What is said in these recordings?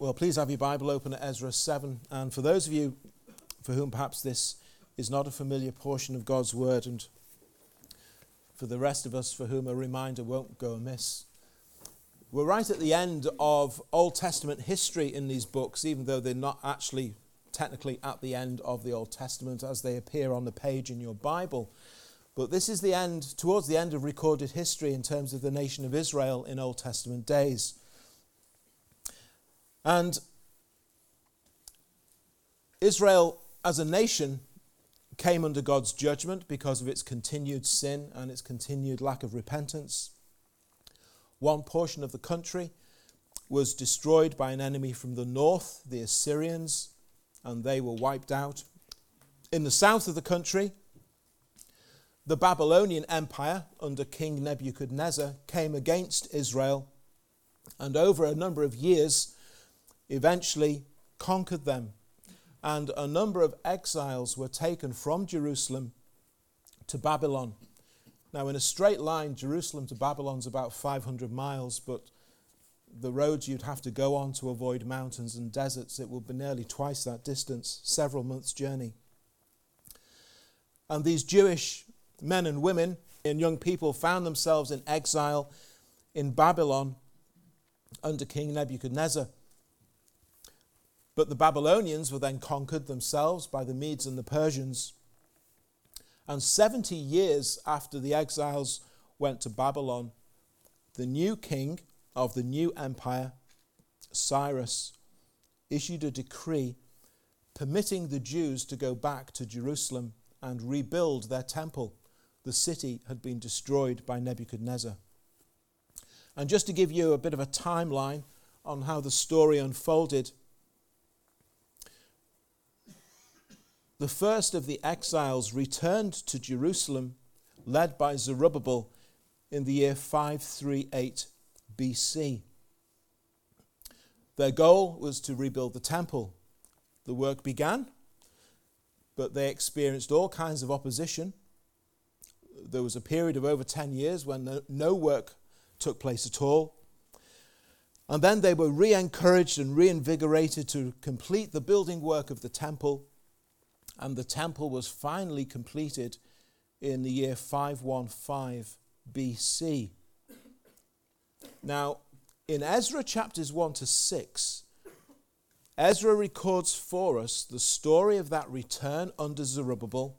Well, please have your Bible open at Ezra 7. And for those of you for whom perhaps this is not a familiar portion of God's Word, and for the rest of us for whom a reminder won't go amiss, we're right at the end of Old Testament history in these books, even though they're not actually technically at the end of the Old Testament as they appear on the page in your Bible. But this is the end, towards the end of recorded history in terms of the nation of Israel in Old Testament days. And Israel as a nation came under God's judgment because of its continued sin and its continued lack of repentance. One portion of the country was destroyed by an enemy from the north, the Assyrians, and they were wiped out. In the south of the country, the Babylonian Empire under King Nebuchadnezzar came against Israel and over a number of years eventually conquered them. And a number of exiles were taken from Jerusalem to Babylon. Now, in a straight line, Jerusalem to Babylon is about 500 miles, but the roads you'd have to go on to avoid mountains and deserts, it would be nearly twice that distance, several months' journey. And these Jewish men and women and young people found themselves in exile in Babylon under King Nebuchadnezzar. But the Babylonians were then conquered themselves by the Medes and the Persians. And 70 years after the exiles went to Babylon, the new king of the new empire, Cyrus, issued a decree permitting the Jews to go back to Jerusalem and rebuild their temple. The city had been destroyed by Nebuchadnezzar. And just to give you a bit of a timeline on how the story unfolded, the first of the exiles returned to Jerusalem, led by Zerubbabel, in the year 538 BC. Their goal was to rebuild the temple. The work began, but they experienced all kinds of opposition. There was a period of over 10 years when no work took place at all. And then they were re encouraged and reinvigorated to complete the building work of the temple and the temple was finally completed in the year 515 BC. Now, in Ezra chapters 1 to 6, Ezra records for us the story of that return under Zerubbabel,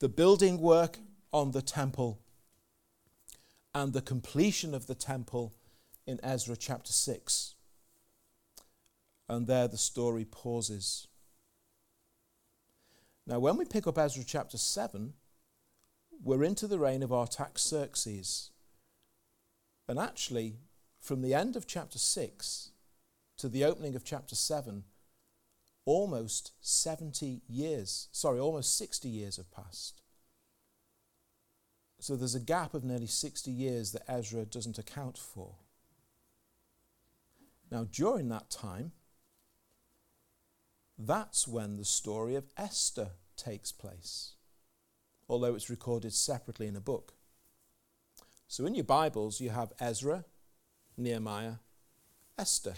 the building work on the temple, and the completion of the temple in Ezra chapter 6. And there the story pauses. Now, when we pick up Ezra chapter 7, we're into the reign of Artaxerxes. And actually, from the end of chapter 6 to the opening of chapter 7, almost 70 years, sorry, almost 60 years have passed. So there's a gap of nearly 60 years that Ezra doesn't account for. Now, during that time, that's when the story of Esther takes place, although it's recorded separately in a book. So in your Bibles, you have Ezra, Nehemiah, Esther.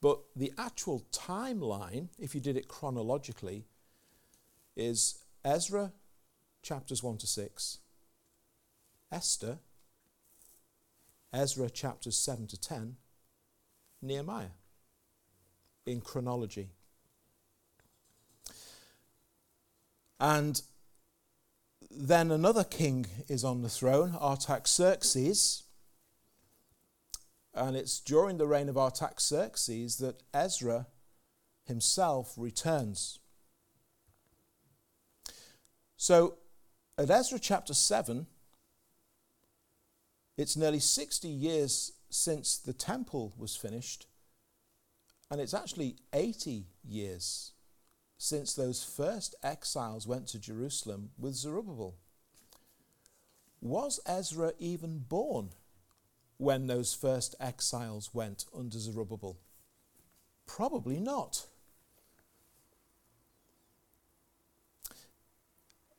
But the actual timeline, if you did it chronologically, is Ezra chapters 1 to 6, Esther, Ezra chapters 7 to 10, Nehemiah in chronology. And then another king is on the throne, Artaxerxes. And it's during the reign of Artaxerxes that Ezra himself returns. So at Ezra chapter 7, it's nearly 60 years since the temple was finished, and it's actually 80 years since those first exiles went to Jerusalem with Zerubbabel. Was Ezra even born when those first exiles went under Zerubbabel? Probably not.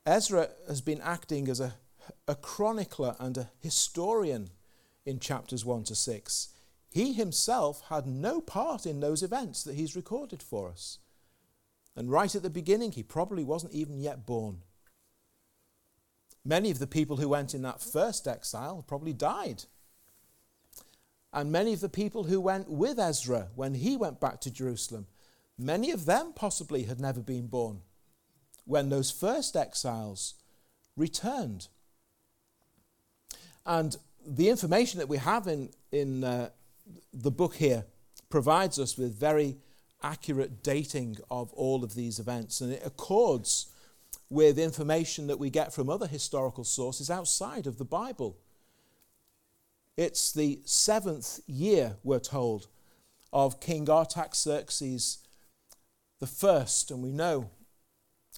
Ezra has been acting as a, a chronicler and a historian in chapters 1 to 6. He himself had no part in those events that he's recorded for us. And right at the beginning, he probably wasn't even yet born. Many of the people who went in that first exile probably died. And many of the people who went with Ezra when he went back to Jerusalem, many of them possibly had never been born when those first exiles returned. And the information that we have in, in uh, the book here provides us with very accurate dating of all of these events, and it accords with information that we get from other historical sources outside of the Bible. It's the seventh year, we're told, of King Artaxerxes the first, and we know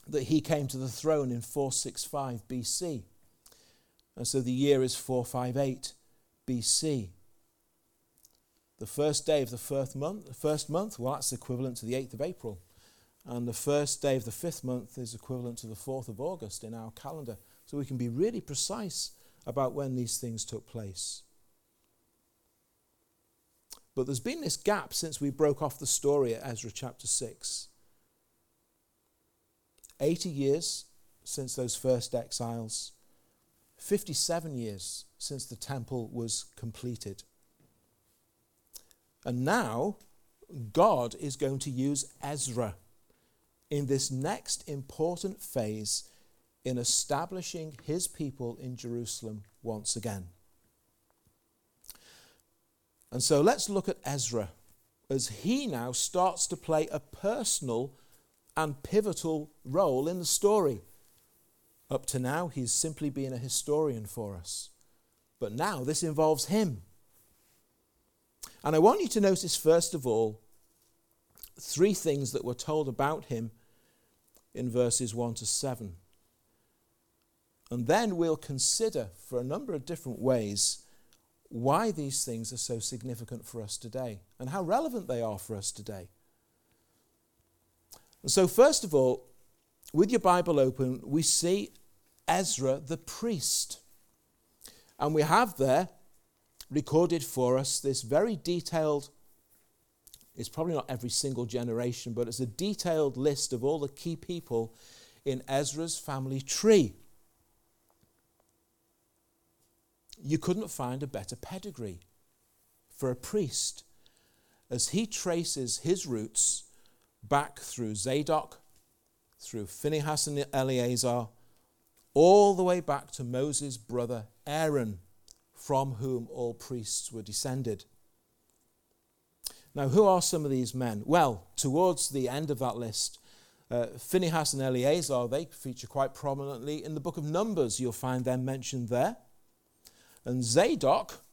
that he came to the throne in 465 BC. And so the year is 458 BC. The first day of the first month, the first month, well, that's equivalent to the 8th of April. And the first day of the fifth month is equivalent to the 4th of August in our calendar. So we can be really precise about when these things took place. But there's been this gap since we broke off the story at Ezra chapter 6. 80 years since those first exiles, 57 years since the temple was completed. And now, God is going to use Ezra in this next important phase in establishing his people in Jerusalem once again. And so let's look at Ezra as he now starts to play a personal and pivotal role in the story. Up to now, he's simply been a historian for us. But now this involves him. And I want you to notice, first of all, three things that were told about him in verses 1 to 7. And then we'll consider, for a number of different ways, why these things are so significant for us today and how relevant they are for us today. And so, first of all, with your Bible open, we see Ezra the priest. And we have there recorded for us this very detailed, it's probably not every single generation, but it's a detailed list of all the key people in Ezra's family tree. You couldn't find a better pedigree for a priest as he traces his roots back through Zadok, through Phinehas and Eleazar, all the way back to Moses' brother Aaron from whom all priests were descended. Now, who are some of these men? Well, towards the end of that list, uh, Phinehas and Eleazar, they feature quite prominently in the book of Numbers. You'll find them mentioned there. And Zadok,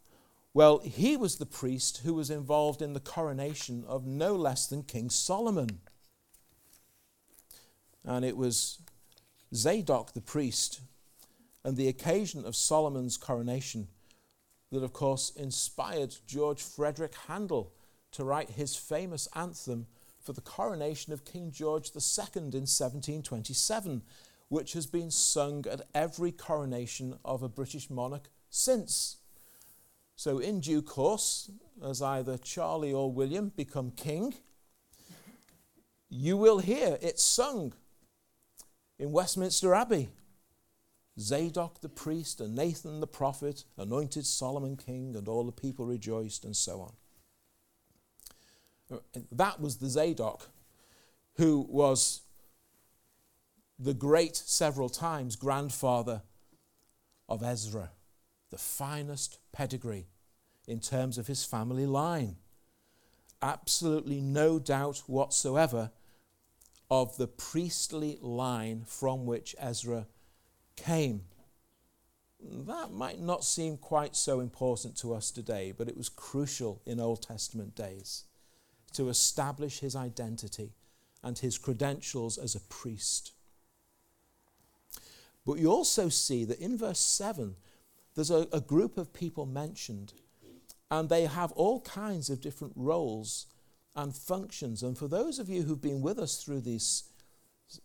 well, he was the priest who was involved in the coronation of no less than King Solomon. And it was Zadok the priest and the occasion of Solomon's coronation that, of course, inspired George Frederick Handel to write his famous anthem for the coronation of King George II in 1727, which has been sung at every coronation of a British monarch since. So, in due course, as either Charlie or William become king, you will hear it sung in Westminster Abbey Zadok the priest and Nathan the prophet anointed Solomon king, and all the people rejoiced, and so on. That was the Zadok who was the great, several times, grandfather of Ezra, the finest pedigree in terms of his family line. Absolutely no doubt whatsoever of the priestly line from which Ezra came. That might not seem quite so important to us today, but it was crucial in Old Testament days to establish his identity and his credentials as a priest. But you also see that in verse 7, there's a, a, group of people mentioned, and they have all kinds of different roles and functions. And for those of you who've been with us through these,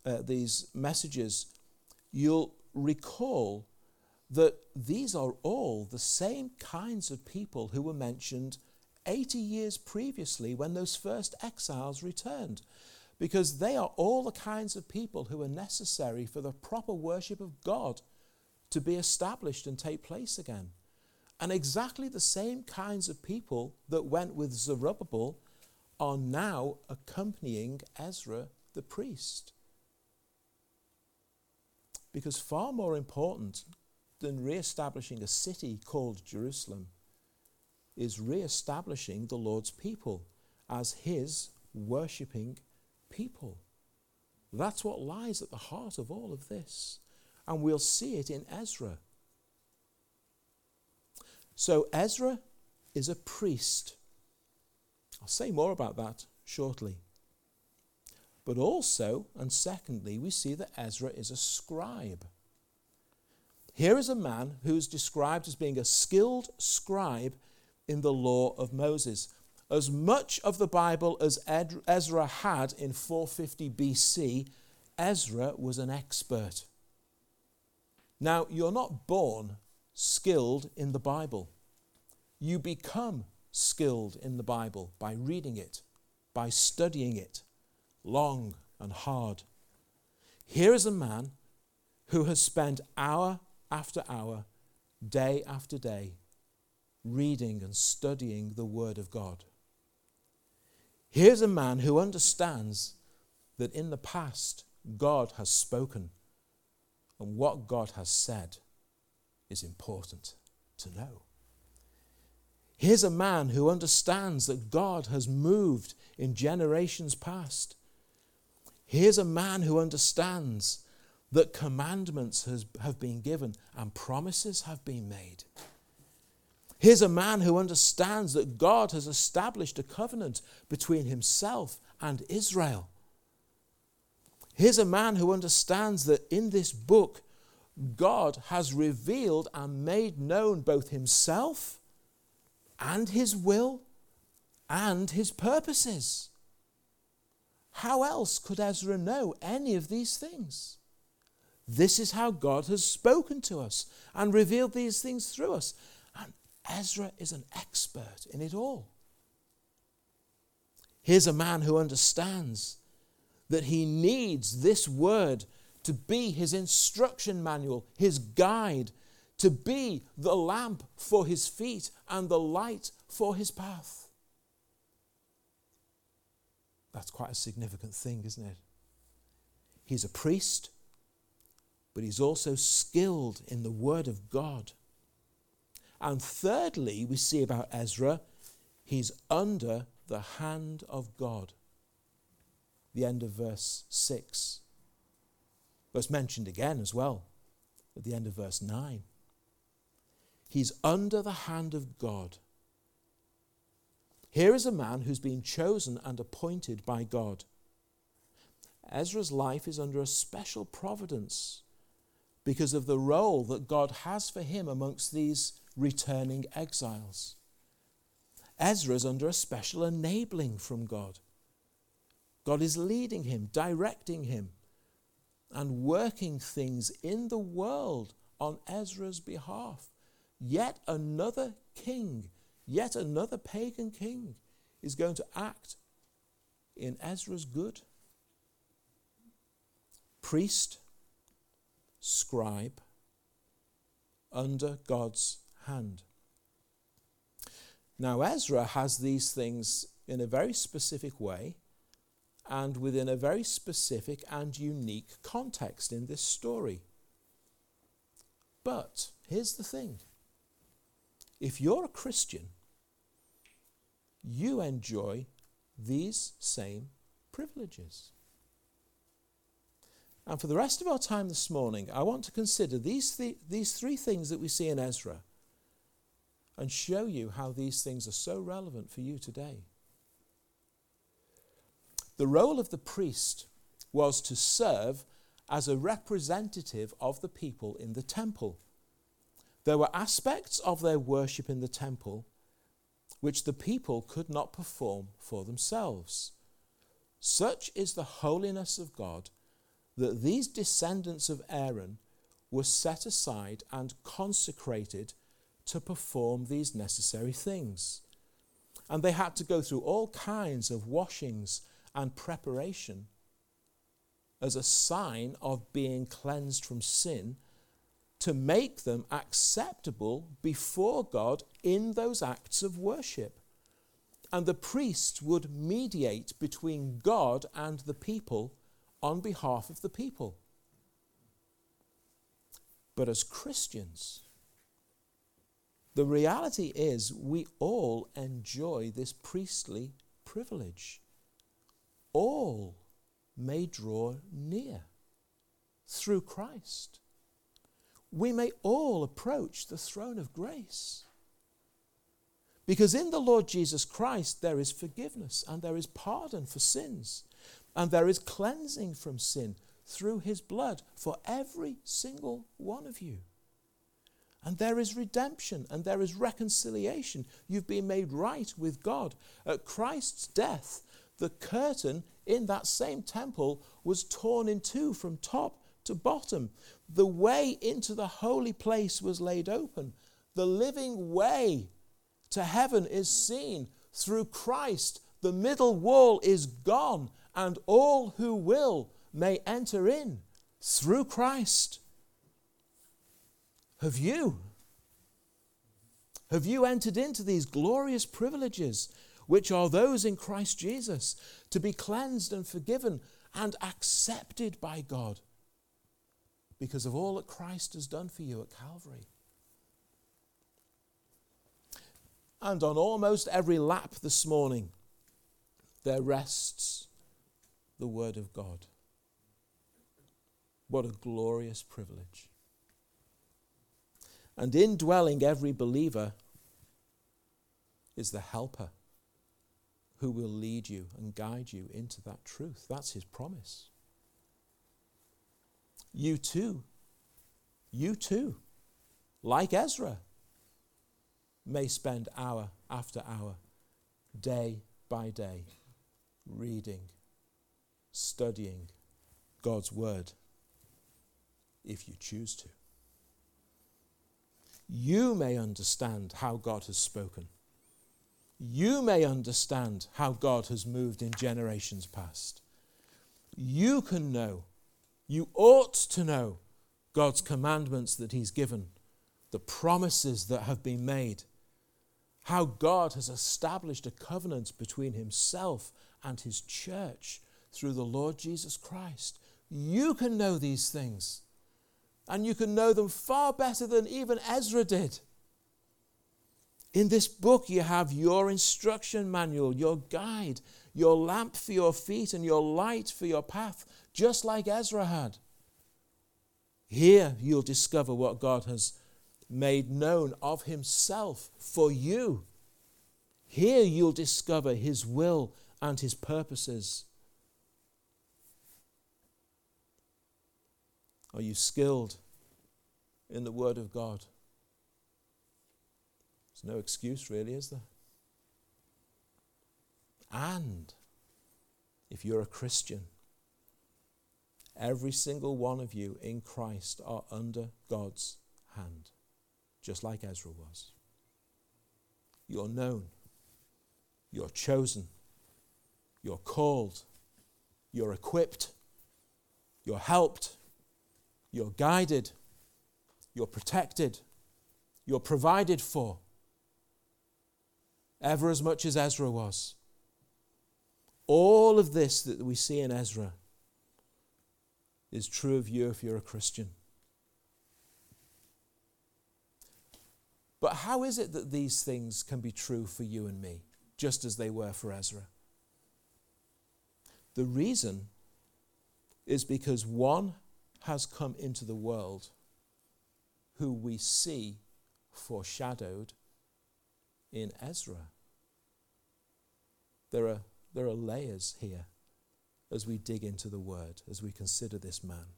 uh, these messages, you'll recall that these are all the same kinds of people who were mentioned 80 years previously when those first exiles returned, because they are all the kinds of people who are necessary for the proper worship of God to be established and take place again. And exactly the same kinds of people that went with Zerubbabel are now accompanying Ezra the priest. Because far more important than re establishing a city called Jerusalem is re establishing the Lord's people as his worshipping people. That's what lies at the heart of all of this. And we'll see it in Ezra. So, Ezra is a priest. I'll say more about that shortly. But also, and secondly, we see that Ezra is a scribe. Here is a man who's described as being a skilled scribe in the law of Moses. As much of the Bible as Ezra had in 450 BC, Ezra was an expert. Now, you're not born skilled in the Bible. You become skilled in the Bible by reading it, by studying it long and hard. Here is a man who has spent hour after hour, day after day, reading and studying the Word of God. Here's a man who understands that in the past God has spoken, and what God has said is important to know. Here's a man who understands that God has moved in generations past Here's a man who understands that commandments has, have been given and promises have been made. Here's a man who understands that God has established a covenant between himself and Israel. Here's a man who understands that in this book, God has revealed and made known both himself and his will and his purposes. How else could Ezra know any of these things? This is how God has spoken to us and revealed these things through us. And Ezra is an expert in it all. Here's a man who understands that he needs this word to be his instruction manual, his guide, to be the lamp for his feet and the light for his path. That's quite a significant thing, isn't it? He's a priest, but he's also skilled in the Word of God. And thirdly, we see about Ezra, he's under the hand of God. The end of verse 6. It's mentioned again as well at the end of verse 9. He's under the hand of God. Here is a man who's been chosen and appointed by God. Ezra's life is under a special providence because of the role that God has for him amongst these returning exiles. Ezra is under a special enabling from God. God is leading him, directing him, and working things in the world on Ezra's behalf. Yet another king Yet another pagan king is going to act in Ezra's good. Priest, scribe, under God's hand. Now, Ezra has these things in a very specific way and within a very specific and unique context in this story. But here's the thing if you're a Christian, you enjoy these same privileges. And for the rest of our time this morning, I want to consider these, th- these three things that we see in Ezra and show you how these things are so relevant for you today. The role of the priest was to serve as a representative of the people in the temple. There were aspects of their worship in the temple which the people could not perform for themselves. Such is the holiness of God that these descendants of Aaron were set aside and consecrated to perform these necessary things. And they had to go through all kinds of washings and preparation as a sign of being cleansed from sin to make them acceptable before God in those acts of worship. And the priest would mediate between God and the people on behalf of the people. But as Christians, the reality is we all enjoy this priestly privilege. All may draw near through Christ. We may all approach the throne of grace. Because in the Lord Jesus Christ there is forgiveness and there is pardon for sins and there is cleansing from sin through his blood for every single one of you. And there is redemption and there is reconciliation. You've been made right with God. At Christ's death, the curtain in that same temple was torn in two from top to bottom. The way into the holy place was laid open. The living way to heaven is seen through Christ. The middle wall is gone, and all who will may enter in through Christ. Have you? Have you entered into these glorious privileges, which are those in Christ Jesus, to be cleansed and forgiven and accepted by God because of all that Christ has done for you at Calvary? And on almost every lap this morning, there rests the Word of God. What a glorious privilege. And indwelling every believer is the Helper who will lead you and guide you into that truth. That's His promise. You too, you too, like Ezra, may spend hour after hour, day by day, reading, studying God's Word, if you choose to. You may understand how God has spoken. You may understand how God has moved in generations past. You can know, you ought to know God's commandments that He's given, the promises that have been made how God has established a covenant between himself and his church through the Lord Jesus Christ. You can know these things, and you can know them far better than even Ezra did. In this book, you have your instruction manual, your guide, your lamp for your feet, and your light for your path, just like Ezra had. Here, you'll discover what God has made known of himself for you. Here you'll discover his will and his purposes. Are you skilled in the Word of God? There's no excuse, really, is there? And if you're a Christian, every single one of you in Christ are under God's hand just like Ezra was. You're known, you're chosen, you're called, you're equipped, you're helped, you're guided, you're protected, you're provided for. Ever as much as Ezra was. All of this that we see in Ezra is true of you if you're a Christian. But how is it that these things can be true for you and me, just as they were for Ezra? The reason is because one has come into the world who we see foreshadowed in Ezra. There are, there are layers here as we dig into the word, as we consider this man.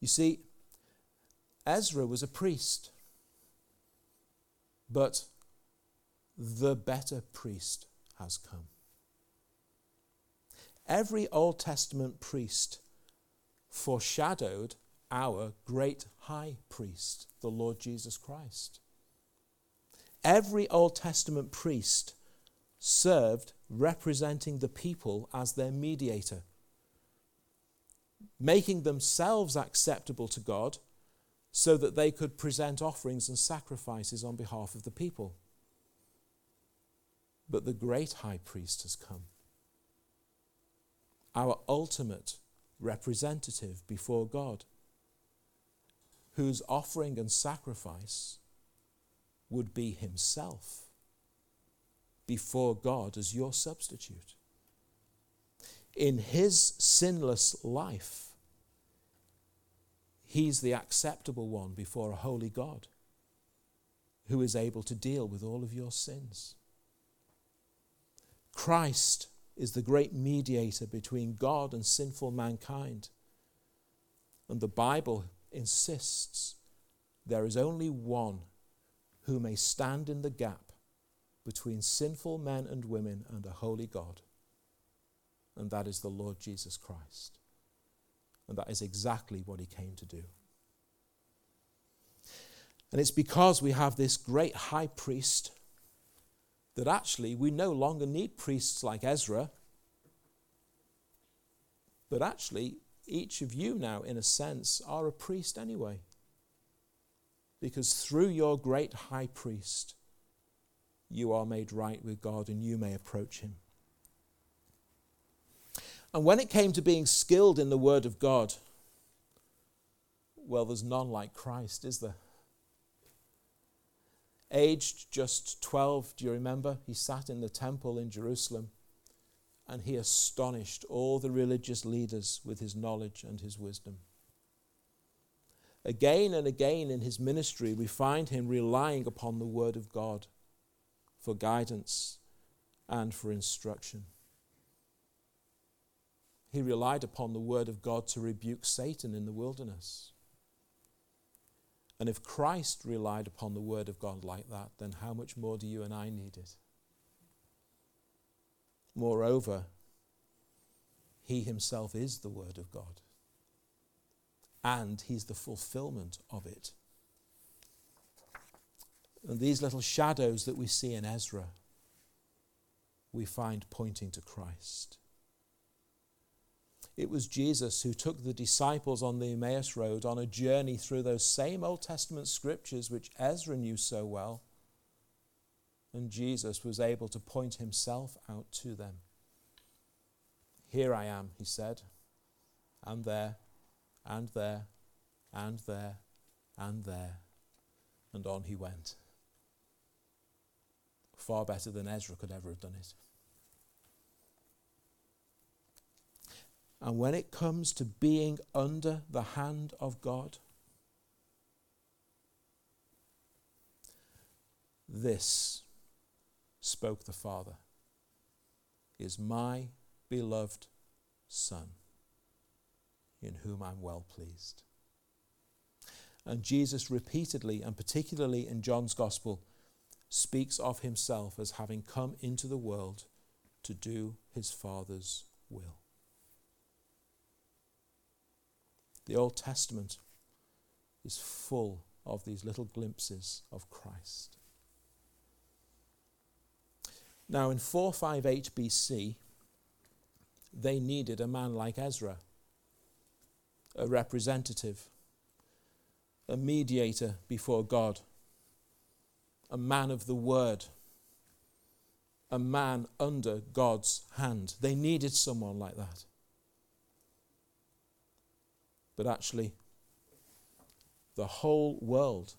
You see, Ezra was a priest. But the better priest has come. Every Old Testament priest foreshadowed our great high priest, the Lord Jesus Christ. Every Old Testament priest served representing the people as their mediator, making themselves acceptable to God so that they could present offerings and sacrifices on behalf of the people. But the great high priest has come, our ultimate representative before God, whose offering and sacrifice would be himself before God as your substitute. In his sinless life, he's the acceptable one before a holy God who is able to deal with all of your sins. Christ is the great mediator between God and sinful mankind. And the Bible insists there is only one who may stand in the gap between sinful men and women and a holy God, and that is the Lord Jesus Christ. And that is exactly what he came to do. And it's because we have this great high priest that actually we no longer need priests like Ezra, but actually each of you now, in a sense, are a priest anyway. Because through your great high priest, you are made right with God and you may approach him. And when it came to being skilled in the Word of God, well, there's none like Christ, is there? Aged just 12, do you remember? He sat in the temple in Jerusalem and he astonished all the religious leaders with his knowledge and his wisdom. Again and again in his ministry, we find him relying upon the Word of God for guidance and for instruction. He relied upon the Word of God to rebuke Satan in the wilderness. And if Christ relied upon the Word of God like that, then how much more do you and I need it? Moreover, He Himself is the Word of God, and He's the fulfillment of it. And these little shadows that we see in Ezra, we find pointing to Christ. It was Jesus who took the disciples on the Emmaus Road on a journey through those same Old Testament scriptures which Ezra knew so well. And Jesus was able to point himself out to them. Here I am, he said, and there, and there, and there, and there. And on he went. Far better than Ezra could ever have done it. And when it comes to being under the hand of God, this spoke the Father is my beloved Son, in whom I'm well pleased. And Jesus repeatedly, and particularly in John's Gospel, speaks of himself as having come into the world to do his Father's will. The Old Testament is full of these little glimpses of Christ. Now, in 458 BC, they needed a man like Ezra, a representative, a mediator before God, a man of the word, a man under God's hand. They needed someone like that. But actually, the whole world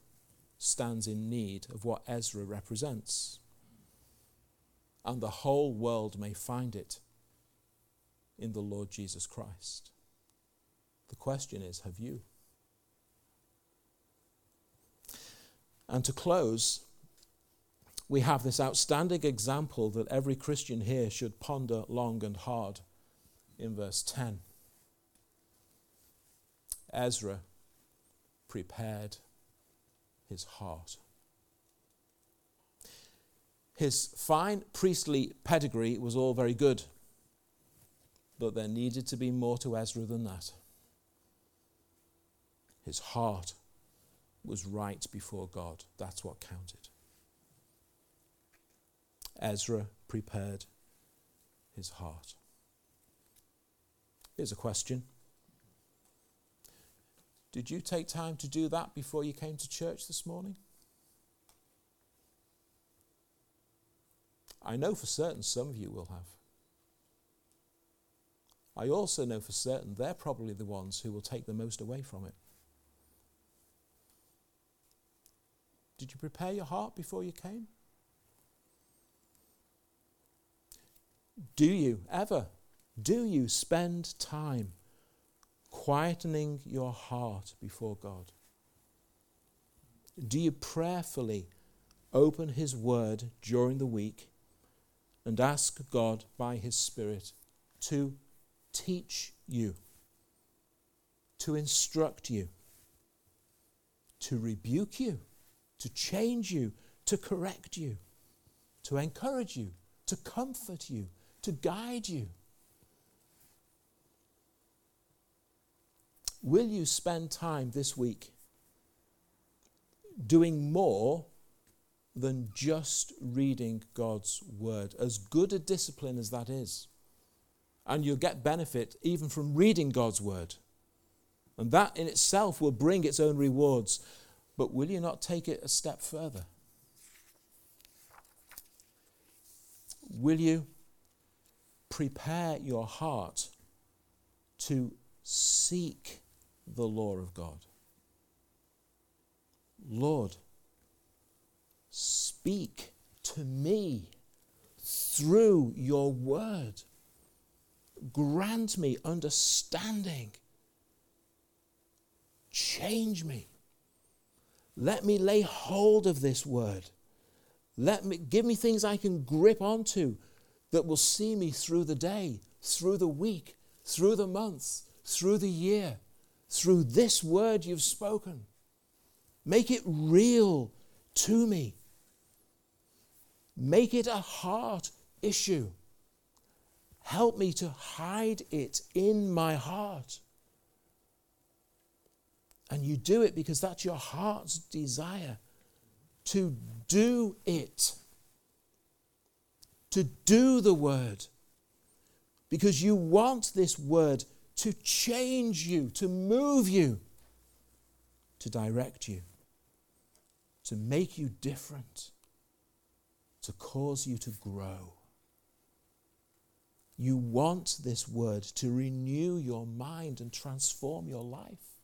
stands in need of what Ezra represents. And the whole world may find it in the Lord Jesus Christ. The question is have you? And to close, we have this outstanding example that every Christian here should ponder long and hard in verse 10. Ezra prepared his heart. His fine priestly pedigree was all very good, but there needed to be more to Ezra than that. His heart was right before God. That's what counted. Ezra prepared his heart. Here's a question Did you take time to do that before you came to church this morning? I know for certain some of you will have. I also know for certain they're probably the ones who will take the most away from it. Did you prepare your heart before you came? Do you ever, do you spend time quietening your heart before God? Do you prayerfully open His Word during the week and ask God by His Spirit to teach you, to instruct you, to rebuke you, to change you, to correct you, to encourage you, to comfort you, to guide you. Will you spend time this week doing more than just reading God's word, as good a discipline as that is? And you'll get benefit even from reading God's word. And that in itself will bring its own rewards. But will you not take it a step further? Will you prepare your heart to seek the law of God. Lord, speak to me through your word. Grant me understanding. Change me. Let me lay hold of this word. Let me give me things I can grip onto that will see me through the day, through the week, through the months, through the year, through this word you've spoken. Make it real to me. Make it a heart issue. Help me to hide it in my heart. And you do it because that's your heart's desire to do it to do the word because you want this word to change you, to move you, to direct you, to make you different, to cause you to grow. You want this word to renew your mind and transform your life.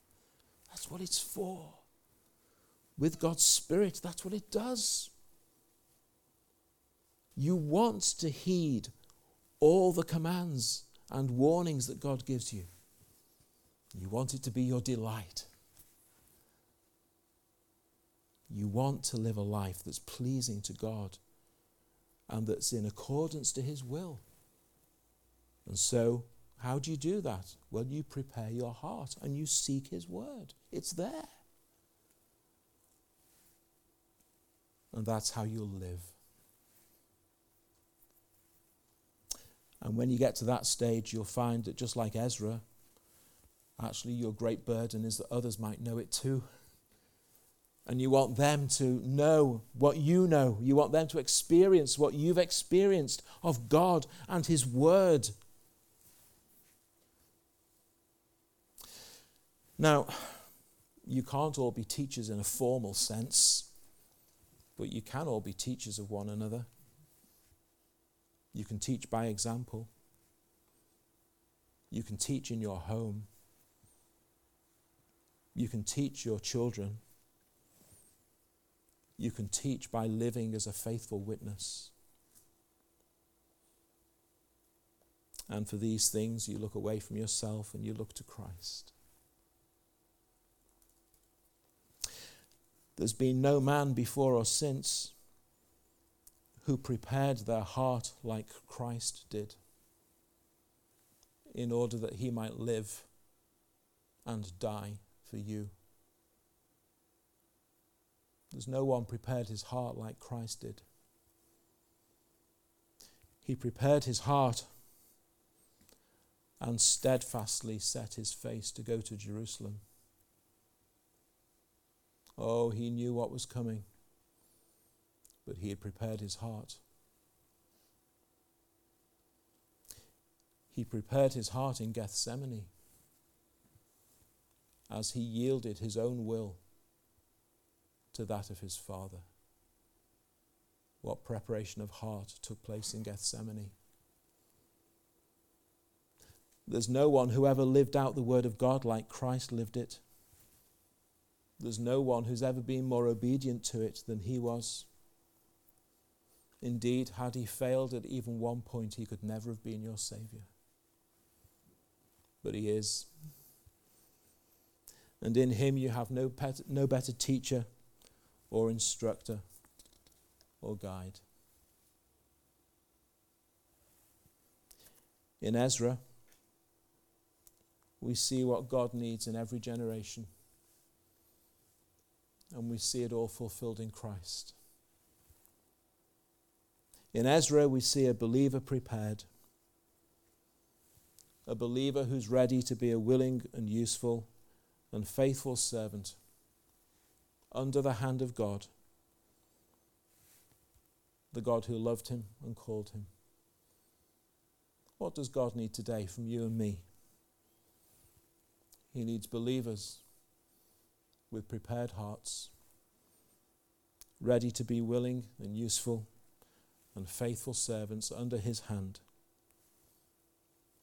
That's what it's for. With God's Spirit, that's what it does. You want to heed all the commands and warnings that God gives you. You want it to be your delight. You want to live a life that's pleasing to God and that's in accordance to His will. And so, how do you do that? Well, you prepare your heart and you seek His word. It's there. And that's how you'll live. And when you get to that stage, you'll find that just like Ezra, actually your great burden is that others might know it too. And you want them to know what you know. You want them to experience what you've experienced of God and His Word. Now, you can't all be teachers in a formal sense, but you can all be teachers of one another. You can teach by example. You can teach in your home. You can teach your children. You can teach by living as a faithful witness. And for these things, you look away from yourself and you look to Christ. There's been no man before or since who prepared their heart like Christ did, in order that he might live and die for you. There's no one prepared his heart like Christ did. He prepared his heart and steadfastly set his face to go to Jerusalem. Oh, he knew what was coming but he had prepared his heart. He prepared his heart in Gethsemane as he yielded his own will to that of his Father. What preparation of heart took place in Gethsemane? There's no one who ever lived out the Word of God like Christ lived it. There's no one who's ever been more obedient to it than he was. Indeed, had he failed at even one point, he could never have been your Saviour. But he is. And in him you have no, pet, no better teacher or instructor or guide. In Ezra, we see what God needs in every generation and we see it all fulfilled in Christ. In Ezra, we see a believer prepared, a believer who's ready to be a willing and useful and faithful servant under the hand of God, the God who loved him and called him. What does God need today from you and me? He needs believers with prepared hearts, ready to be willing and useful and faithful servants under his hand,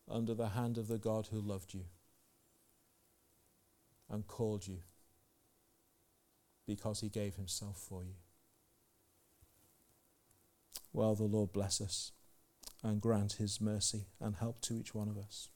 under the hand of the God who loved you and called you because he gave himself for you. Well, the Lord bless us and grant his mercy and help to each one of us.